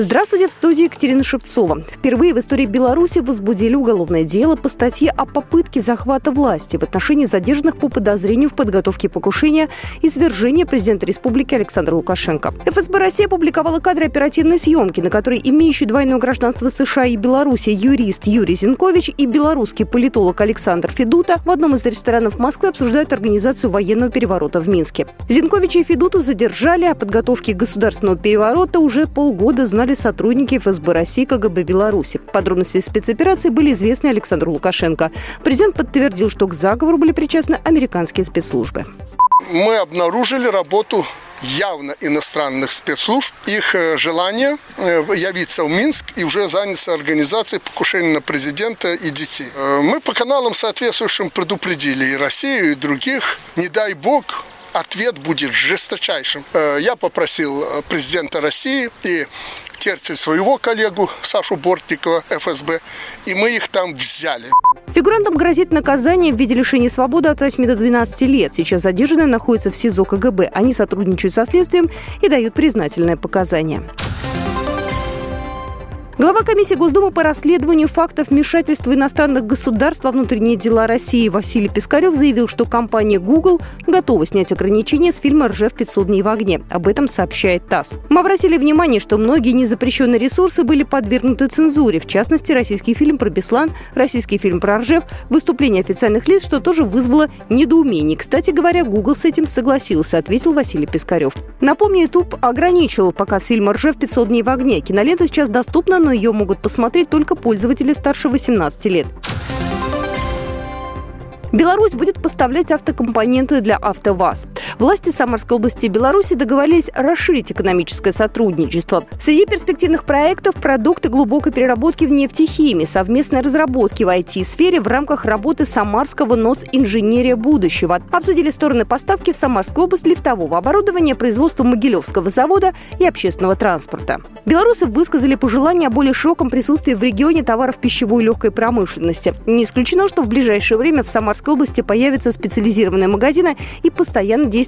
Здравствуйте, в студии Екатерина Шевцова. Впервые в истории Беларуси возбудили уголовное дело по статье о попытке захвата власти в отношении задержанных по подозрению в подготовке покушения и свержения президента республики Александра Лукашенко. ФСБ России опубликовала кадры оперативной съемки, на которой имеющий двойное гражданство США и Беларуси юрист Юрий Зинкович и белорусский политолог Александр Федута в одном из ресторанов Москвы обсуждают организацию военного переворота в Минске. Зинковича и Федуту задержали, а подготовке государственного переворота уже полгода знали узнали сотрудники ФСБ России КГБ Беларуси. Подробности спецоперации были известны Александру Лукашенко. Президент подтвердил, что к заговору были причастны американские спецслужбы. Мы обнаружили работу явно иностранных спецслужб, их э, желание э, явиться в Минск и уже заняться организацией покушения на президента и детей. Э, мы по каналам соответствующим предупредили и Россию, и других. Не дай бог, ответ будет жесточайшим. Я попросил президента России и терций своего коллегу Сашу Бортникова, ФСБ, и мы их там взяли. Фигурантам грозит наказание в виде лишения свободы от 8 до 12 лет. Сейчас задержанные находятся в СИЗО КГБ. Они сотрудничают со следствием и дают признательное показания. Глава комиссии Госдумы по расследованию фактов вмешательства иностранных государств во внутренние дела России Василий Пискарев заявил, что компания Google готова снять ограничения с фильма «Ржев 500 дней в огне». Об этом сообщает ТАСС. Мы обратили внимание, что многие незапрещенные ресурсы были подвергнуты цензуре. В частности, российский фильм про Беслан, российский фильм про Ржев, выступление официальных лиц, что тоже вызвало недоумение. Кстати говоря, Google с этим согласился, ответил Василий Пискарев. Напомню, YouTube ограничил показ фильма «Ржев 500 дней в огне». Кинолента сейчас доступна, но ее могут посмотреть только пользователи старше 18 лет. Беларусь будет поставлять автокомпоненты для АвтоВАЗ. Власти Самарской области Беларуси договорились расширить экономическое сотрудничество. Среди перспективных проектов – продукты глубокой переработки в нефтехимии, совместной разработки в IT-сфере в рамках работы Самарского НОС «Инженерия будущего». Обсудили стороны поставки в Самарскую область лифтового оборудования, производства Могилевского завода и общественного транспорта. Белорусы высказали пожелание о более широком присутствии в регионе товаров пищевой и легкой промышленности. Не исключено, что в ближайшее время в Самарской области появятся специализированные магазины и постоянно действующие